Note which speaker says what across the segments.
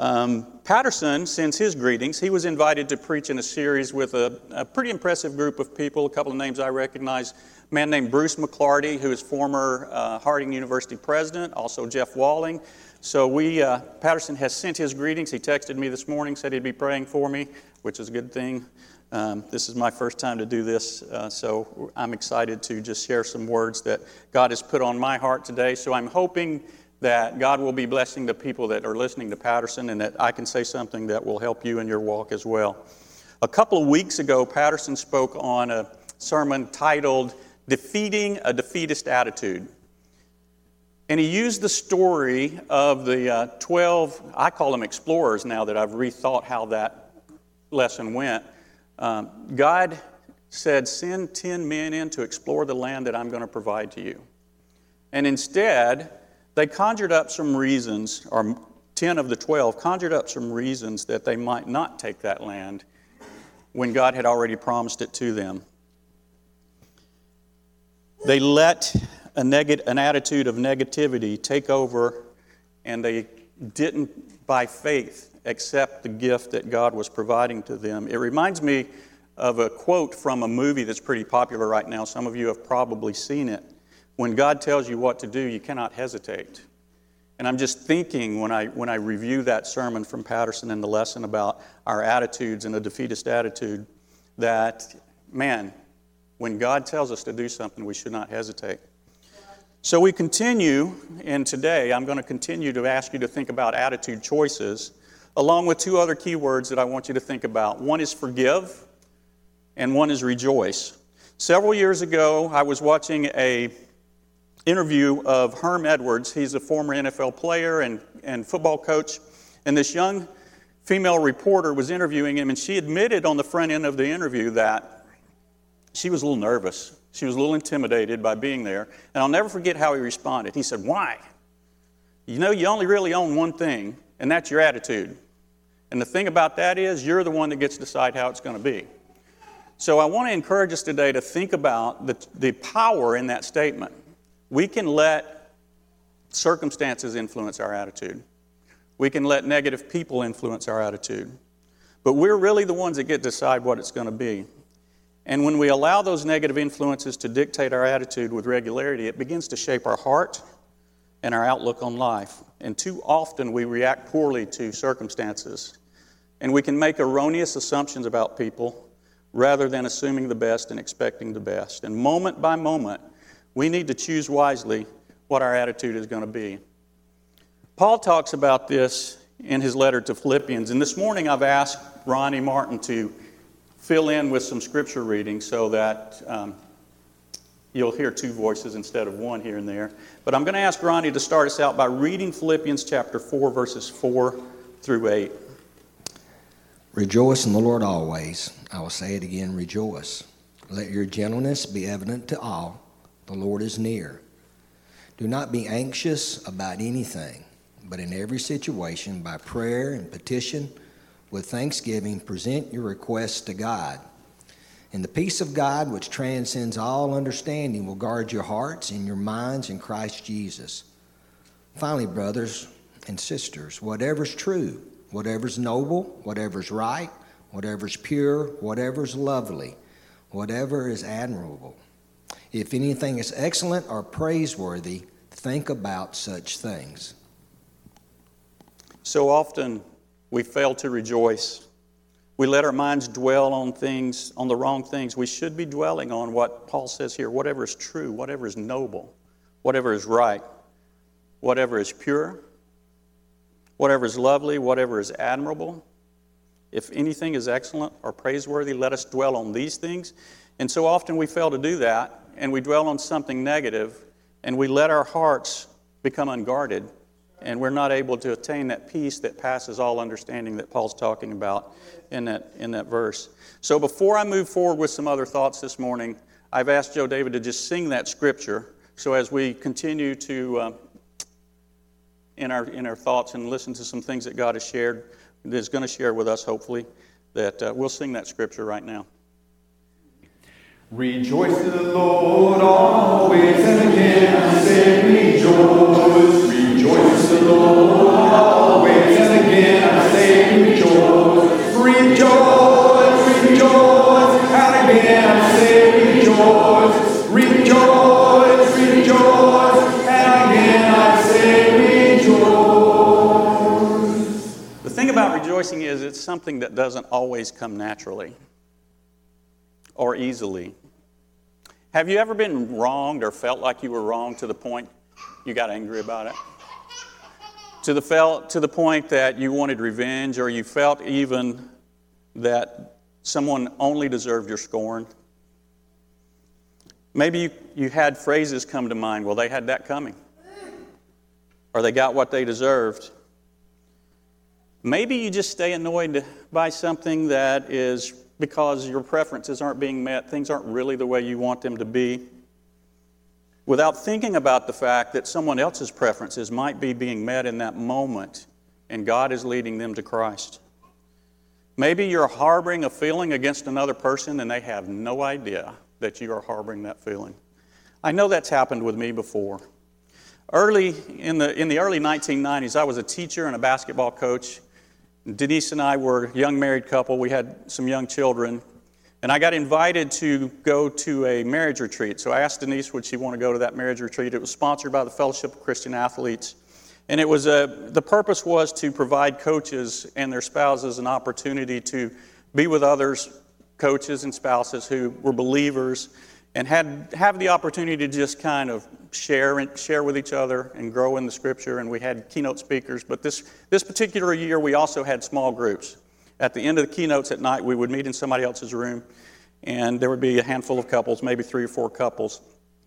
Speaker 1: Um, Patterson sends his greetings. He was invited to preach in a series with a, a, pretty impressive group of people, a couple of names I recognize. A man named Bruce McLarty, who is former uh, Harding University president, also Jeff Walling. So we, uh, Patterson has sent his greetings. He texted me this morning, said he'd be praying for me, which is a good thing. Um, this is my first time to do this, uh, so I'm excited to just share some words that God has put on my heart today. So I'm hoping that God will be blessing the people that are listening to Patterson and that I can say something that will help you in your walk as well. A couple of weeks ago, Patterson spoke on a sermon titled Defeating a Defeatist Attitude. And he used the story of the uh, 12, I call them explorers now that I've rethought how that lesson went. Um, God said, Send 10 men in to explore the land that I'm going to provide to you. And instead, they conjured up some reasons, or 10 of the 12 conjured up some reasons that they might not take that land when God had already promised it to them. They let a neg- an attitude of negativity take over, and they didn't, by faith, accept the gift that God was providing to them. It reminds me of a quote from a movie that's pretty popular right now. Some of you have probably seen it. When God tells you what to do, you cannot hesitate. And I'm just thinking when I, when I review that sermon from Patterson and the lesson about our attitudes and a defeatist attitude, that, man, when God tells us to do something, we should not hesitate. So we continue, and today I'm going to continue to ask you to think about attitude choices, along with two other key words that I want you to think about. One is forgive, and one is rejoice. Several years ago, I was watching a interview of Herm Edwards. He's a former NFL player and, and football coach. And this young female reporter was interviewing him, and she admitted on the front end of the interview that she was a little nervous. She was a little intimidated by being there. And I'll never forget how he responded. He said, Why? You know, you only really own one thing, and that's your attitude. And the thing about that is, you're the one that gets to decide how it's going to be. So I want to encourage us today to think about the, the power in that statement. We can let circumstances influence our attitude. We can let negative people influence our attitude. But we're really the ones that get to decide what it's going to be. And when we allow those negative influences to dictate our attitude with regularity, it begins to shape our heart and our outlook on life. And too often we react poorly to circumstances. And we can make erroneous assumptions about people rather than assuming the best and expecting the best. And moment by moment, we need to choose wisely what our attitude is going to be. Paul talks about this in his letter to Philippians, and this morning I've asked Ronnie Martin to fill in with some scripture reading so that um, you'll hear two voices instead of one here and there. But I'm going to ask Ronnie to start us out by reading Philippians chapter 4, verses 4 through 8.
Speaker 2: Rejoice in the Lord always. I will say it again, rejoice. Let your gentleness be evident to all. The Lord is near. Do not be anxious about anything, but in every situation, by prayer and petition, with thanksgiving, present your requests to God. And the peace of God, which transcends all understanding, will guard your hearts and your minds in Christ Jesus. Finally, brothers and sisters, whatever's true, whatever's noble, whatever's right, whatever's pure, whatever's lovely, whatever is admirable if anything is excellent or praiseworthy, think about such things.
Speaker 1: So often we fail to rejoice. We let our minds dwell on things, on the wrong things. We should be dwelling on what Paul says here whatever is true, whatever is noble, whatever is right, whatever is pure, whatever is lovely, whatever is admirable. If anything is excellent or praiseworthy, let us dwell on these things. And so often we fail to do that and we dwell on something negative and we let our hearts become unguarded and we're not able to attain that peace that passes all understanding that Paul's talking about in that, in that verse. So before I move forward with some other thoughts this morning, I've asked Joe David to just sing that scripture. So as we continue to, uh, in, our, in our thoughts and listen to some things that God has shared, is going to share with us, hopefully, that uh, we'll sing that scripture right now.
Speaker 3: Rejoice in the Lord always, and again I say rejoice. Rejoice in the Lord always, and again I say rejoice. Rejoice, rejoice, and again I say rejoice. Rejoice, rejoice, and again I say rejoice.
Speaker 1: The thing about rejoicing is it's something that doesn't always come naturally or easily. Have you ever been wronged or felt like you were wronged to the point you got angry about it? To the, felt, to the point that you wanted revenge or you felt even that someone only deserved your scorn? Maybe you, you had phrases come to mind, well, they had that coming. Or they got what they deserved. Maybe you just stay annoyed by something that is because your preferences aren't being met, things aren't really the way you want them to be, without thinking about the fact that someone else's preferences might be being met in that moment and God is leading them to Christ. Maybe you're harboring a feeling against another person and they have no idea that you are harboring that feeling. I know that's happened with me before. Early in the, in the early 1990s, I was a teacher and a basketball coach Denise and I were a young married couple. We had some young children. And I got invited to go to a marriage retreat. So I asked Denise would she want to go to that marriage retreat. It was sponsored by the Fellowship of Christian Athletes. And it was a, the purpose was to provide coaches and their spouses an opportunity to be with others, coaches and spouses who were believers and had have the opportunity to just kind of share and share with each other and grow in the scripture and we had keynote speakers. But this this particular year we also had small groups. At the end of the keynotes at night we would meet in somebody else's room and there would be a handful of couples maybe three or four couples.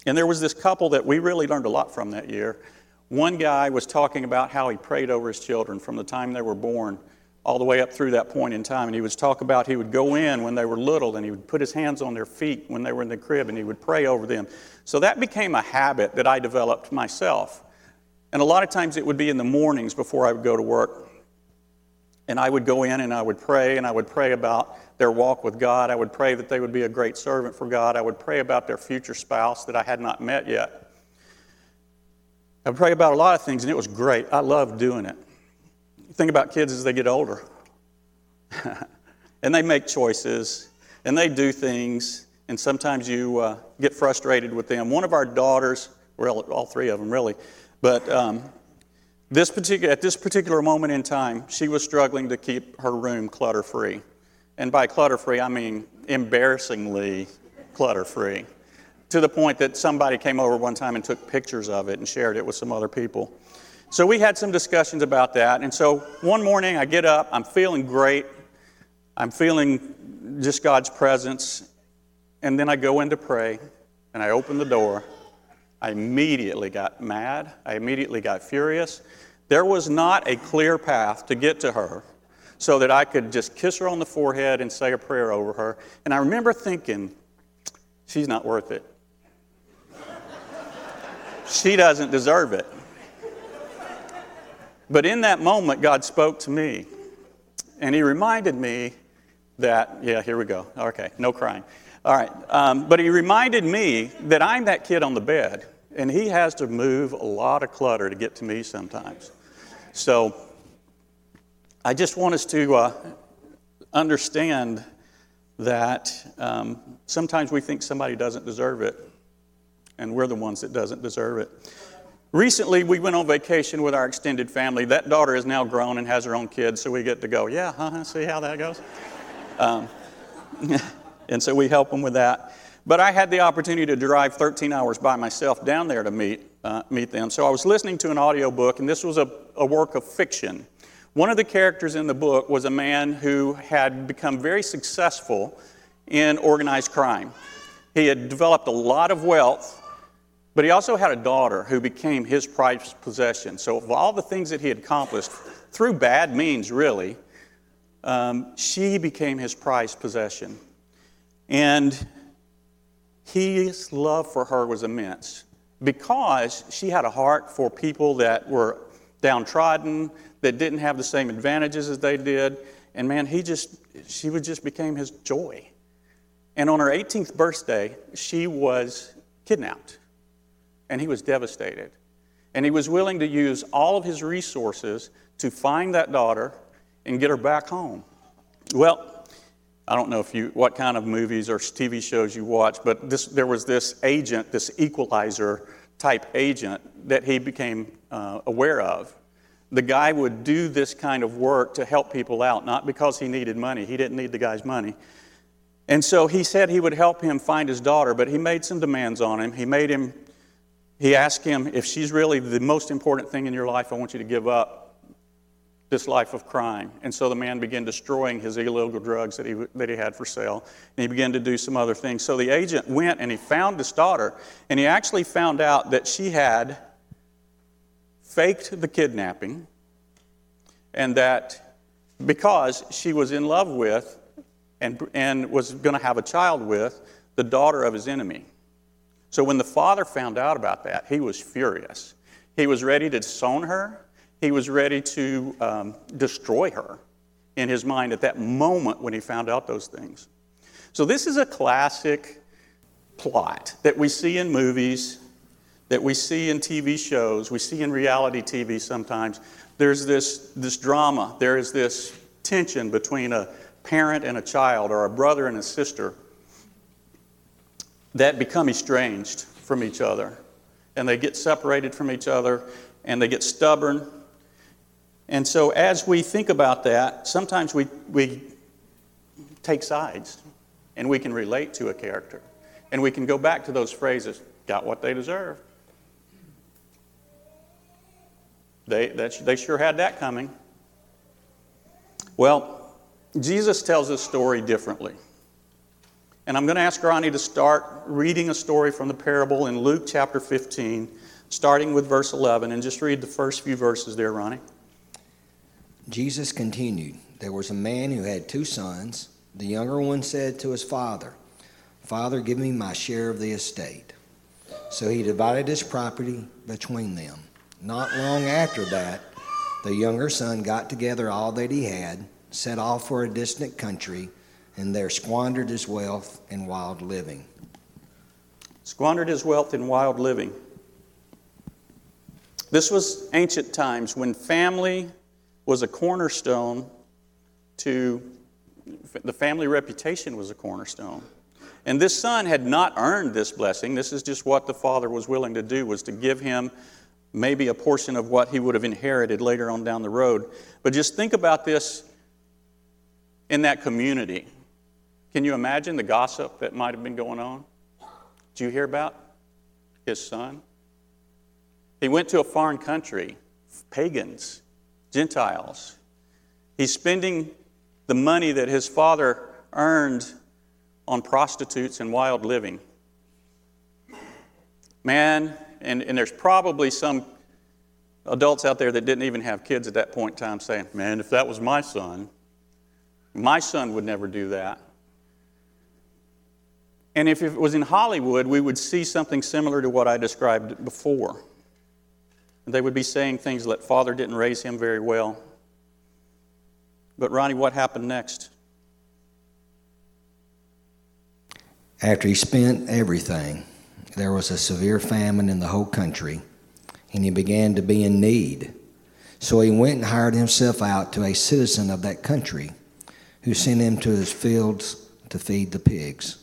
Speaker 1: And there was this couple that we really learned a lot from that year. One guy was talking about how he prayed over his children from the time they were born all the way up through that point in time. And he would talk about he would go in when they were little and he would put his hands on their feet when they were in the crib and he would pray over them. So that became a habit that I developed myself. And a lot of times it would be in the mornings before I would go to work. And I would go in and I would pray and I would pray about their walk with God. I would pray that they would be a great servant for God. I would pray about their future spouse that I had not met yet. I would pray about a lot of things and it was great. I loved doing it think about kids as they get older. and they make choices and they do things, and sometimes you uh, get frustrated with them. One of our daughters, well, all three of them really, but um, this particular, at this particular moment in time, she was struggling to keep her room clutter free. And by clutter free, I mean embarrassingly clutter free, to the point that somebody came over one time and took pictures of it and shared it with some other people. So we had some discussions about that. And so one morning I get up, I'm feeling great. I'm feeling just God's presence. And then I go in to pray and I open the door. I immediately got mad. I immediately got furious. There was not a clear path to get to her so that I could just kiss her on the forehead and say a prayer over her. And I remember thinking, she's not worth it. she doesn't deserve it. But in that moment, God spoke to me. And He reminded me that, yeah, here we go. Okay, no crying. All right. Um, but He reminded me that I'm that kid on the bed, and He has to move a lot of clutter to get to me sometimes. So I just want us to uh, understand that um, sometimes we think somebody doesn't deserve it, and we're the ones that doesn't deserve it. Recently, we went on vacation with our extended family. That daughter is now grown and has her own kids, so we get to go, yeah, huh, see how that goes? Um, and so we help them with that. But I had the opportunity to drive 13 hours by myself down there to meet, uh, meet them. So I was listening to an audiobook, and this was a, a work of fiction. One of the characters in the book was a man who had become very successful in organized crime. He had developed a lot of wealth but he also had a daughter who became his prized possession. So, of all the things that he had accomplished, through bad means really, um, she became his prized possession. And his love for her was immense because she had a heart for people that were downtrodden, that didn't have the same advantages as they did. And man, he just, she would just became his joy. And on her 18th birthday, she was kidnapped and he was devastated. And he was willing to use all of his resources to find that daughter and get her back home. Well, I don't know if you what kind of movies or TV shows you watch, but this, there was this agent, this equalizer type agent that he became uh, aware of the guy would do this kind of work to help people out, not because he needed money. He didn't need the guy's money. And so he said he would help him find his daughter, but he made some demands on him. He made him, he asked him, if she's really the most important thing in your life, I want you to give up this life of crime. And so the man began destroying his illegal drugs that he, that he had for sale. And he began to do some other things. So the agent went and he found his daughter, and he actually found out that she had faked the kidnapping, and that because she was in love with and, and was going to have a child with the daughter of his enemy. So when the father found out about that, he was furious. He was ready to disown her, he was ready to um, destroy her in his mind at that moment when he found out those things. So, this is a classic plot that we see in movies, that we see in TV shows, we see in reality TV sometimes. There's this, this drama, there is this tension between a parent and a child, or a brother and a sister, that become estranged from each other. And they get separated from each other, and they get stubborn, and so, as we think about that, sometimes we, we take sides and we can relate to a character. And we can go back to those phrases got what they deserve. They, that, they sure had that coming. Well, Jesus tells this story differently. And I'm going to ask Ronnie to start reading a story from the parable in Luke chapter 15, starting with verse 11, and just read the first few verses there, Ronnie.
Speaker 2: Jesus continued, There was a man who had two sons. The younger one said to his father, Father, give me my share of the estate. So he divided his property between them. Not long after that, the younger son got together all that he had, set off for a distant country, and there squandered his wealth in wild living.
Speaker 1: Squandered his wealth in wild living. This was ancient times when family was a cornerstone to the family reputation was a cornerstone. And this son had not earned this blessing. This is just what the father was willing to do was to give him maybe a portion of what he would have inherited later on down the road. But just think about this in that community. Can you imagine the gossip that might have been going on? Did you hear about his son? He went to a foreign country, pagans, Gentiles. He's spending the money that his father earned on prostitutes and wild living. Man, and, and there's probably some adults out there that didn't even have kids at that point in time saying, Man, if that was my son, my son would never do that. And if it was in Hollywood, we would see something similar to what I described before. They would be saying things that Father didn't raise him very well. But, Ronnie, what happened next?
Speaker 2: After he spent everything, there was a severe famine in the whole country, and he began to be in need. So he went and hired himself out to a citizen of that country, who sent him to his fields to feed the pigs.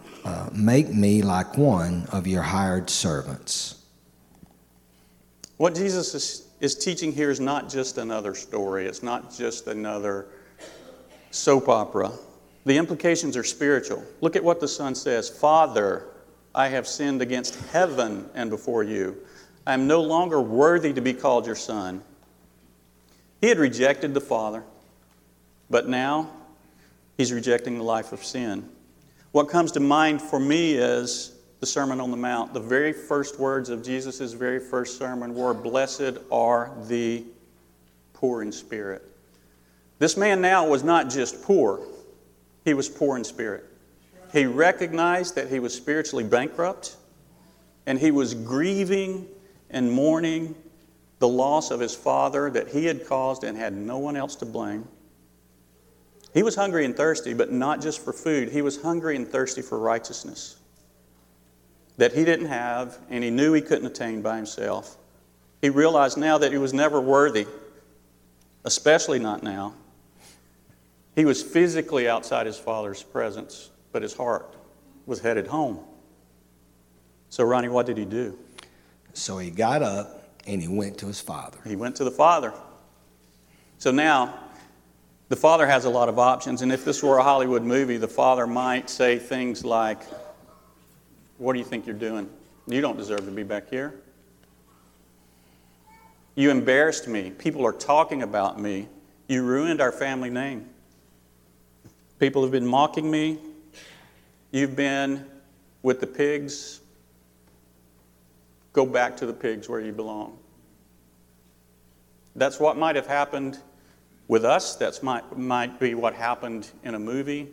Speaker 2: uh, make me like one of your hired servants.
Speaker 1: What Jesus is, is teaching here is not just another story, it's not just another soap opera. The implications are spiritual. Look at what the Son says Father, I have sinned against heaven and before you. I am no longer worthy to be called your son. He had rejected the Father, but now he's rejecting the life of sin. What comes to mind for me is the Sermon on the Mount, the very first words of Jesus' very first sermon were, Blessed are the poor in spirit. This man now was not just poor, he was poor in spirit. He recognized that he was spiritually bankrupt, and he was grieving and mourning the loss of his father that he had caused and had no one else to blame. He was hungry and thirsty, but not just for food. He was hungry and thirsty for righteousness that he didn't have and he knew he couldn't attain by himself. He realized now that he was never worthy, especially not now. He was physically outside his father's presence, but his heart was headed home. So, Ronnie, what did he do?
Speaker 2: So he got up and he went to his father.
Speaker 1: He went to the father. So now, the father has a lot of options, and if this were a Hollywood movie, the father might say things like, What do you think you're doing? You don't deserve to be back here. You embarrassed me. People are talking about me. You ruined our family name. People have been mocking me. You've been with the pigs. Go back to the pigs where you belong. That's what might have happened with us. That might, might be what happened in a movie.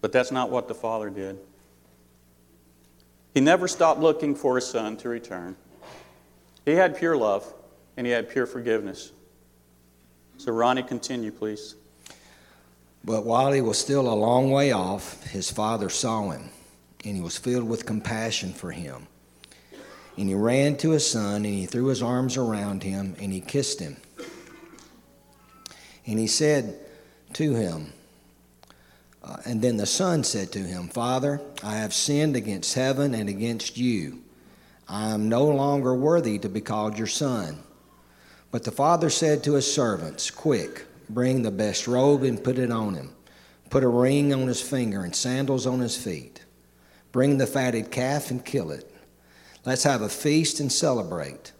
Speaker 1: But that's not what the Father did. He never stopped looking for his son to return. He had pure love and he had pure forgiveness. So, Ronnie, continue, please.
Speaker 2: But while he was still a long way off, his father saw him, and he was filled with compassion for him. And he ran to his son, and he threw his arms around him, and he kissed him. And he said to him, uh, and then the son said to him, Father, I have sinned against heaven and against you. I am no longer worthy to be called your son. But the father said to his servants, Quick, bring the best robe and put it on him. Put a ring on his finger and sandals on his feet. Bring the fatted calf and kill it. Let's have a feast and celebrate.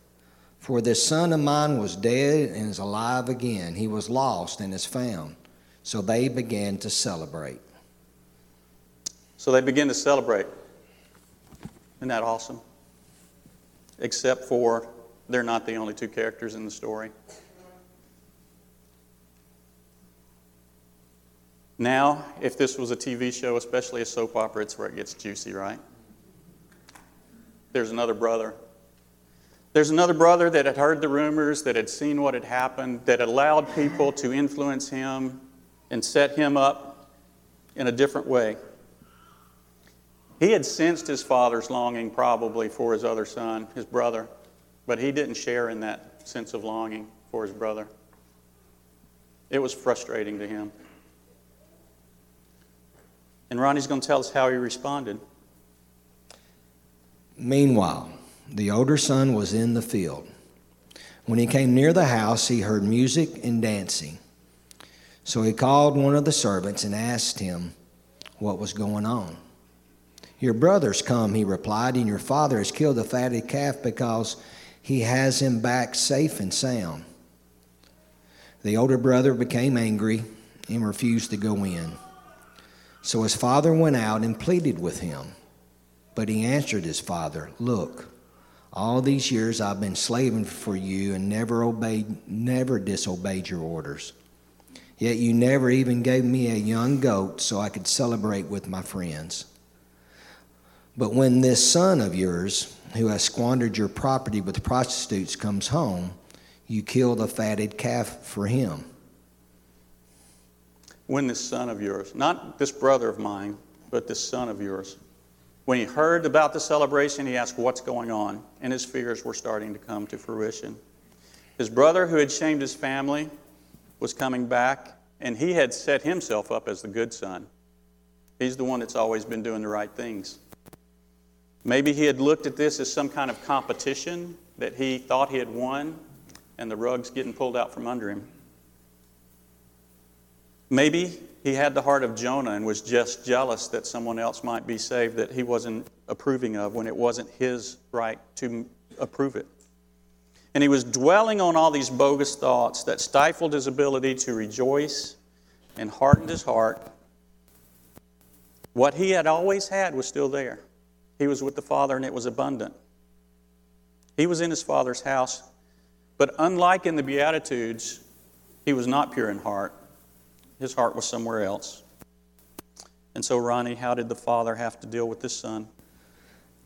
Speaker 2: For this son of mine was dead and is alive again. He was lost and is found. So they began to celebrate.
Speaker 1: So they begin to celebrate. Isn't that awesome? Except for they're not the only two characters in the story. Now, if this was a TV show, especially a soap opera, it's where it gets juicy, right? There's another brother. There's another brother that had heard the rumors, that had seen what had happened, that allowed people to influence him and set him up in a different way. He had sensed his father's longing probably for his other son, his brother, but he didn't share in that sense of longing for his brother. It was frustrating to him. And Ronnie's going to tell us how he responded.
Speaker 2: Meanwhile, the older son was in the field. When he came near the house, he heard music and dancing. So he called one of the servants and asked him what was going on. Your brother's come, he replied, and your father has killed the fatted calf because he has him back safe and sound. The older brother became angry and refused to go in. So his father went out and pleaded with him. But he answered his father, Look, all these years I've been slaving for you and never obeyed, never disobeyed your orders. Yet you never even gave me a young goat so I could celebrate with my friends. But when this son of yours, who has squandered your property with prostitutes, comes home, you kill the fatted calf for him.
Speaker 1: When this son of yours, not this brother of mine, but this son of yours, when he heard about the celebration, he asked, What's going on? And his fears were starting to come to fruition. His brother, who had shamed his family, was coming back, and he had set himself up as the good son. He's the one that's always been doing the right things. Maybe he had looked at this as some kind of competition that he thought he had won, and the rug's getting pulled out from under him. Maybe he had the heart of Jonah and was just jealous that someone else might be saved that he wasn't approving of when it wasn't his right to approve it. And he was dwelling on all these bogus thoughts that stifled his ability to rejoice and hardened his heart. What he had always had was still there. He was with the Father and it was abundant. He was in his Father's house, but unlike in the Beatitudes, he was not pure in heart. His heart was somewhere else. And so, Ronnie, how did the Father have to deal with this son?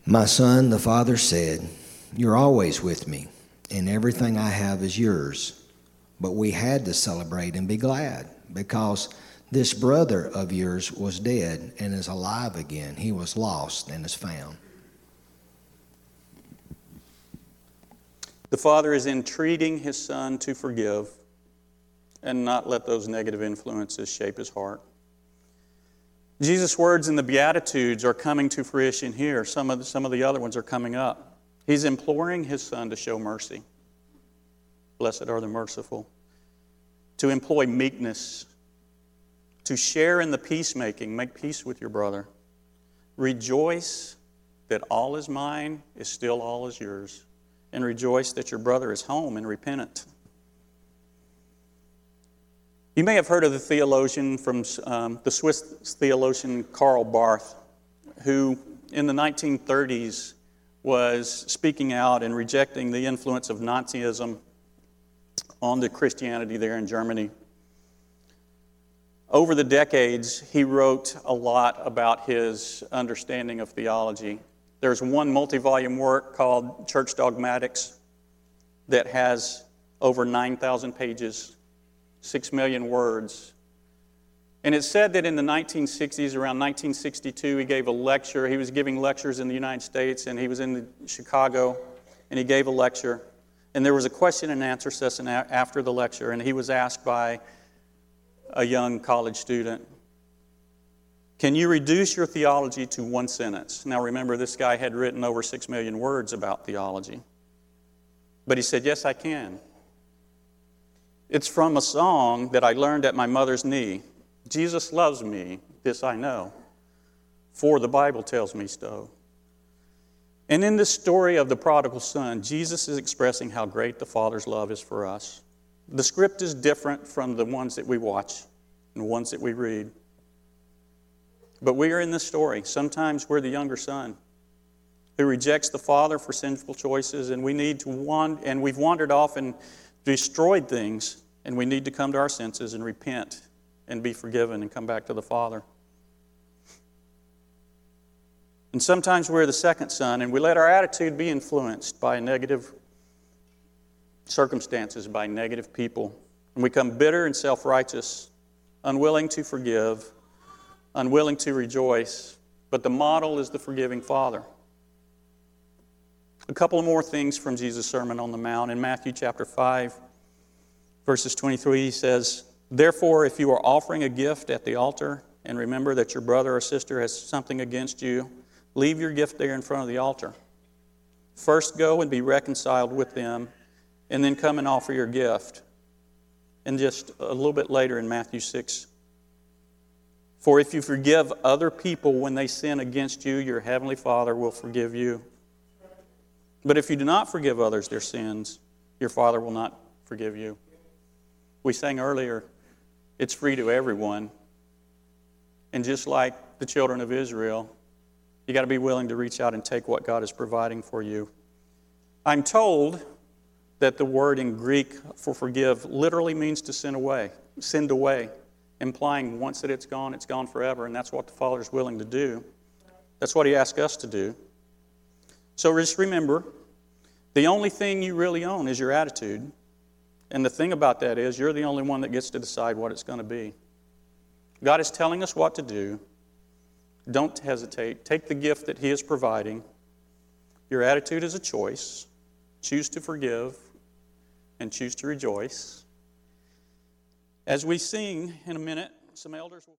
Speaker 2: My son, the father said, You're always with me, and everything I have is yours. But we had to celebrate and be glad because this brother of yours was dead and is alive again. He was lost and is found.
Speaker 1: The Father is entreating His Son to forgive and not let those negative influences shape His heart. Jesus' words in the Beatitudes are coming to fruition here. Some of, the, some of the other ones are coming up. He's imploring His Son to show mercy. Blessed are the merciful. To employ meekness, to share in the peacemaking, make peace with your brother. Rejoice that all is mine is still all is yours and rejoice that your brother is home and repentant. You may have heard of the theologian from um, the Swiss theologian Karl Barth, who in the 1930s was speaking out and rejecting the influence of Nazism on the Christianity there in Germany. Over the decades, he wrote a lot about his understanding of theology. There's one multi volume work called Church Dogmatics that has over 9,000 pages, 6 million words. And it's said that in the 1960s, around 1962, he gave a lecture. He was giving lectures in the United States, and he was in Chicago, and he gave a lecture. And there was a question and answer session after the lecture, and he was asked by a young college student, can you reduce your theology to one sentence? Now, remember, this guy had written over six million words about theology. But he said, Yes, I can. It's from a song that I learned at my mother's knee Jesus loves me, this I know, for the Bible tells me so. And in this story of the prodigal son, Jesus is expressing how great the Father's love is for us. The script is different from the ones that we watch and the ones that we read. But we are in this story. Sometimes we're the younger son who rejects the father for sinful choices, and we need to wander, and we've wandered off and destroyed things, and we need to come to our senses and repent and be forgiven and come back to the Father. And sometimes we're the second son, and we let our attitude be influenced by negative circumstances, by negative people. And we become bitter and self righteous, unwilling to forgive, unwilling to rejoice, but the model is the forgiving Father. A couple more things from Jesus' Sermon on the Mount. In Matthew chapter 5, verses 23, he says, Therefore, if you are offering a gift at the altar and remember that your brother or sister has something against you, leave your gift there in front of the altar. First go and be reconciled with them, and then come and offer your gift. And just a little bit later in Matthew 6, for if you forgive other people when they sin against you, your heavenly Father will forgive you. But if you do not forgive others their sins, your Father will not forgive you. We sang earlier, it's free to everyone. And just like the children of Israel, you got to be willing to reach out and take what God is providing for you. I'm told that the word in Greek for forgive literally means to send away, send away implying once that it's gone, it's gone forever, and that's what the Father is willing to do. That's what He asks us to do. So just remember the only thing you really own is your attitude. And the thing about that is, you're the only one that gets to decide what it's going to be. God is telling us what to do. Don't hesitate. Take the gift that He is providing. Your attitude is a choice. Choose to forgive and choose to rejoice. As we sing in a minute, some elders will.